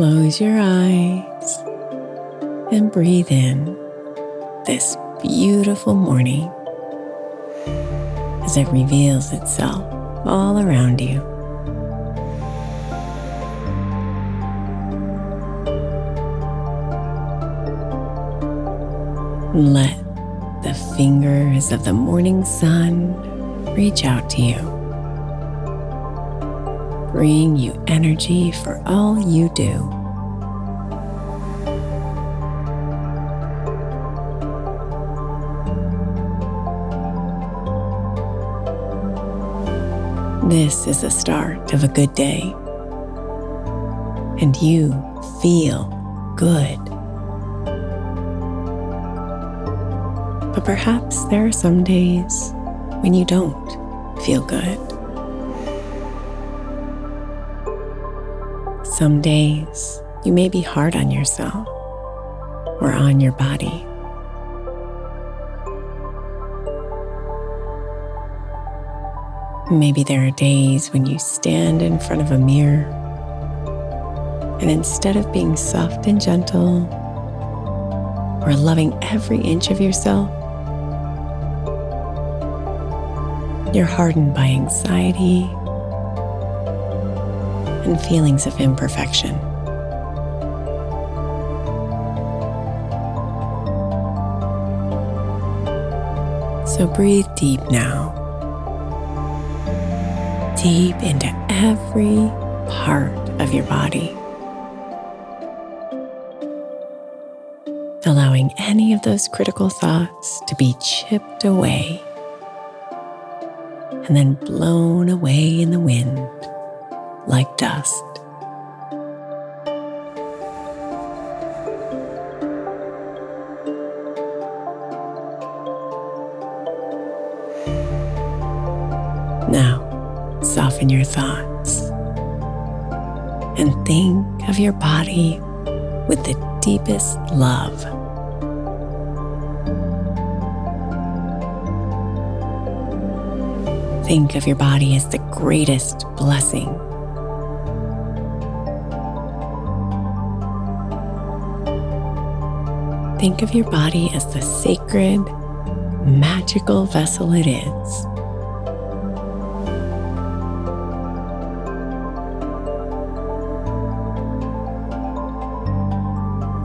Close your eyes and breathe in this beautiful morning as it reveals itself all around you. Let the fingers of the morning sun reach out to you bring you energy for all you do. This is the start of a good day, and you feel good. But perhaps there are some days when you don't feel good. Some days you may be hard on yourself or on your body. Maybe there are days when you stand in front of a mirror and instead of being soft and gentle or loving every inch of yourself, You're hardened by anxiety and feelings of imperfection. So breathe deep now, deep into every part of your body. Allowing any of those critical thoughts to be chipped away and then blown away in the wind like dust. Now, soften your thoughts and think of your body with the deepest love. Think of your body as the greatest blessing. Think of your body as the sacred, magical vessel it is.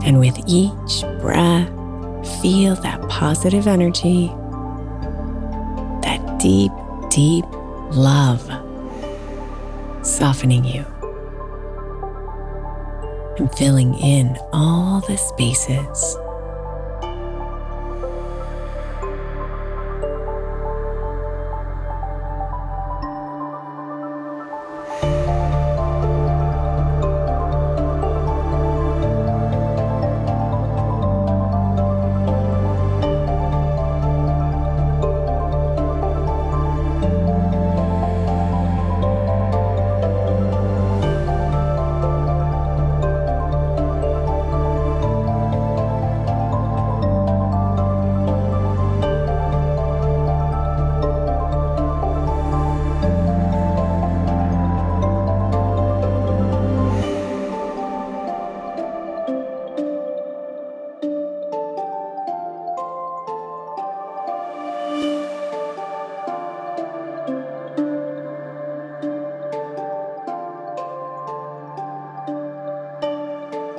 And with each breath, feel that positive energy, that deep, deep love softening you and filling in all the spaces.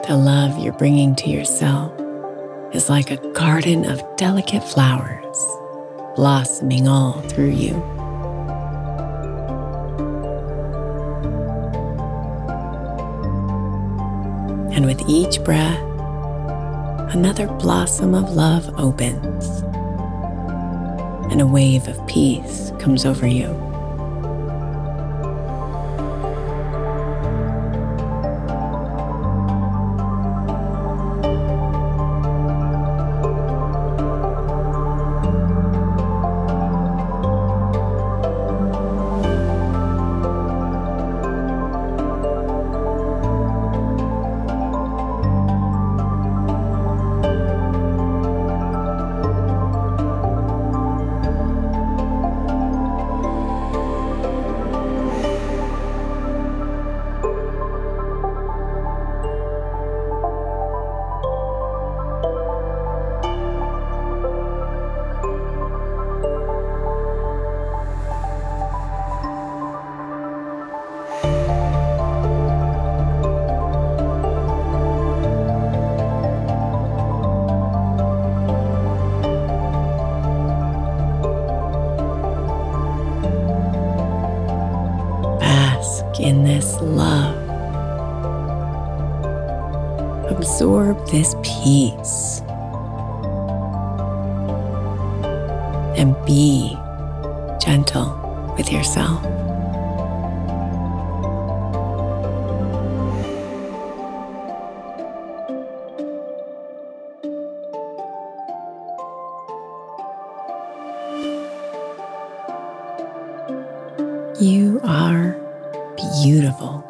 The love you're bringing to yourself is like a garden of delicate flowers blossoming all through you. And with each breath, another blossom of love opens, and a wave of peace comes over you. Peace. And be gentle with yourself. You are beautiful,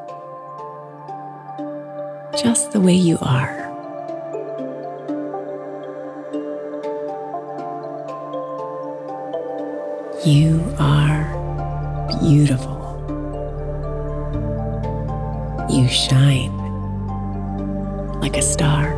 just the way you are. You are beautiful. You shine like a star.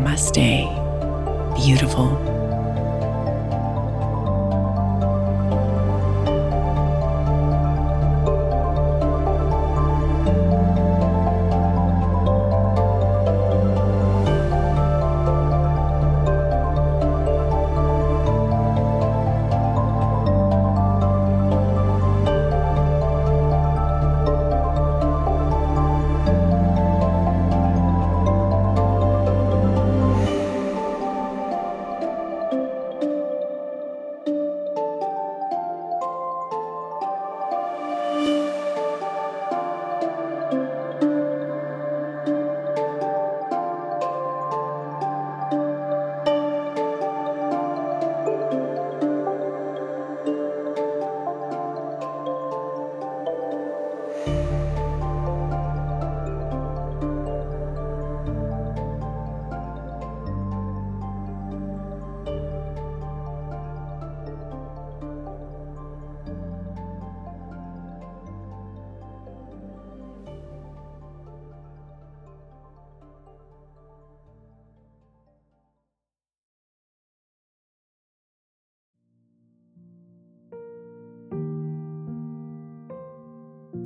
Namaste. Beautiful.